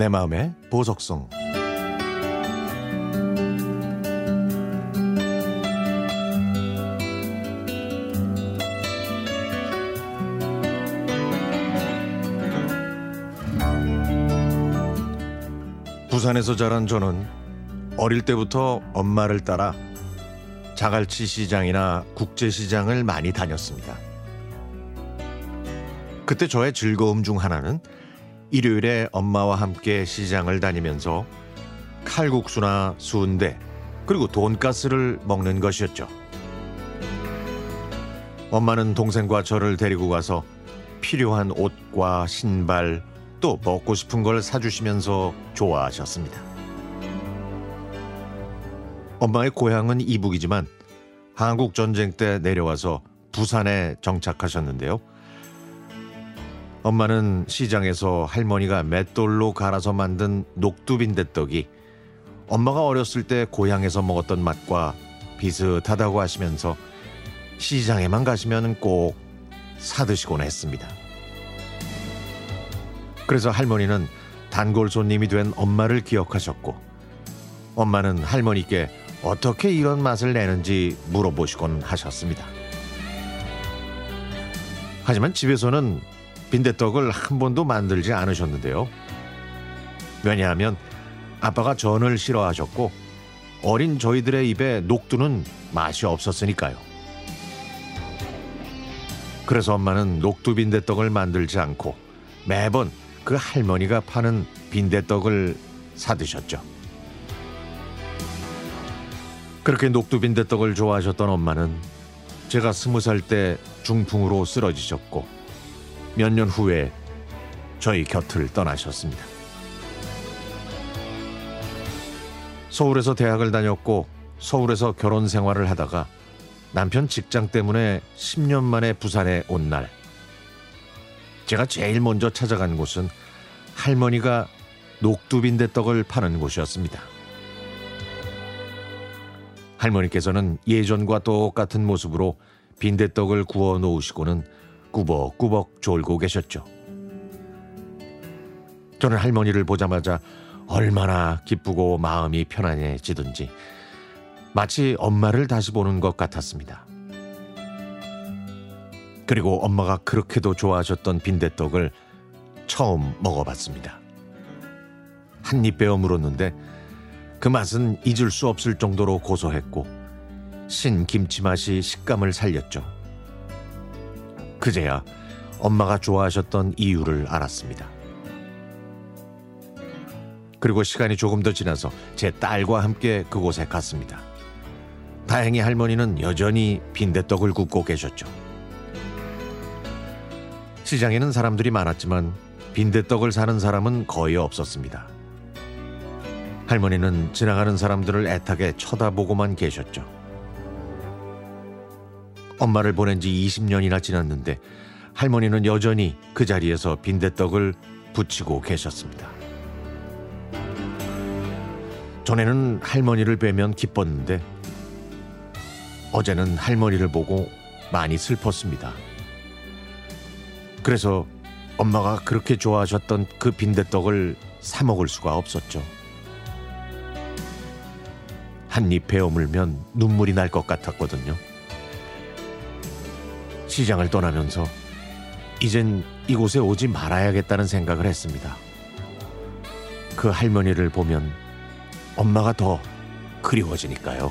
내 마음의 보석성 부산에서 자란 저는 어릴 때부터 엄마를 따라 자갈치 시장이나 국제시장을 많이 다녔습니다. 그때 저의 즐거움 중 하나는 일요일에 엄마와 함께 시장을 다니면서 칼국수나 순대 그리고 돈가스를 먹는 것이었죠. 엄마는 동생과 저를 데리고 가서 필요한 옷과 신발 또 먹고 싶은 걸 사주시면서 좋아하셨습니다. 엄마의 고향은 이북이지만 한국 전쟁 때 내려와서 부산에 정착하셨는데요. 엄마는 시장에서 할머니가 맷돌로 갈아서 만든 녹두빈대떡이 엄마가 어렸을 때 고향에서 먹었던 맛과 비슷하다고 하시면서 시장에만 가시면 꼭 사드시곤 했습니다. 그래서 할머니는 단골 손님이 된 엄마를 기억하셨고 엄마는 할머니께 어떻게 이런 맛을 내는지 물어보시곤 하셨습니다. 하지만 집에서는 빈대떡을 한 번도 만들지 않으셨는데요. 왜냐하면 아빠가 전을 싫어하셨고 어린 저희들의 입에 녹두는 맛이 없었으니까요. 그래서 엄마는 녹두 빈대떡을 만들지 않고 매번 그 할머니가 파는 빈대떡을 사드셨죠. 그렇게 녹두 빈대떡을 좋아하셨던 엄마는 제가 스무 살 때 중풍으로 쓰러지셨고 몇 년 후에 저희 곁을 떠나셨습니다. 서울에서 대학을 다녔고 서울에서 결혼 생활을 하다가 남편 직장 때문에 10년 만에 부산에 온 날 제가 제일 먼저 찾아간 곳은 할머니가 녹두빈대 떡을 파는 곳이었습니다. 할머니께서는 예전과 똑같은 모습으로 빈대떡을 구워 놓으시고는 꾸벅꾸벅 졸고 계셨죠. 저는 할머니를 보자마자 얼마나 기쁘고 마음이 편안해지든지 마치 엄마를 다시 보는 것 같았습니다. 그리고 엄마가 그렇게도 좋아하셨던 빈대떡을 처음 먹어봤습니다. 한 입 베어 물었는데 그 맛은 잊을 수 없을 정도로 고소했고 신 김치 맛이 식감을 살렸죠. 그제야 엄마가 좋아하셨던 이유를 알았습니다. 그리고 시간이 조금 더 지나서 제 딸과 함께 그곳에 갔습니다. 다행히 할머니는 여전히 빈대떡을 굽고 계셨죠. 시장에는 사람들이 많았지만 빈대떡을 사는 사람은 거의 없었습니다. 할머니는 지나가는 사람들을 애타게 쳐다보고만 계셨죠. 엄마를 보낸 지 20년이나 지났는데 할머니는 여전히 그 자리에서 빈대떡을 붙이고 계셨습니다. 전에는 할머니를 뵈면 기뻤는데 어제는 할머니를 보고 많이 슬펐습니다. 그래서 엄마가 그렇게 좋아하셨던 그 빈대떡을 사 먹을 수가 없었죠. 한입 베어물면 눈물이 날 것 같았거든요. 시장을 떠나면서 이젠 이곳에 오지 말아야겠다는 생각을 했습니다. 그 할머니를 보면 엄마가 더 그리워지니까요.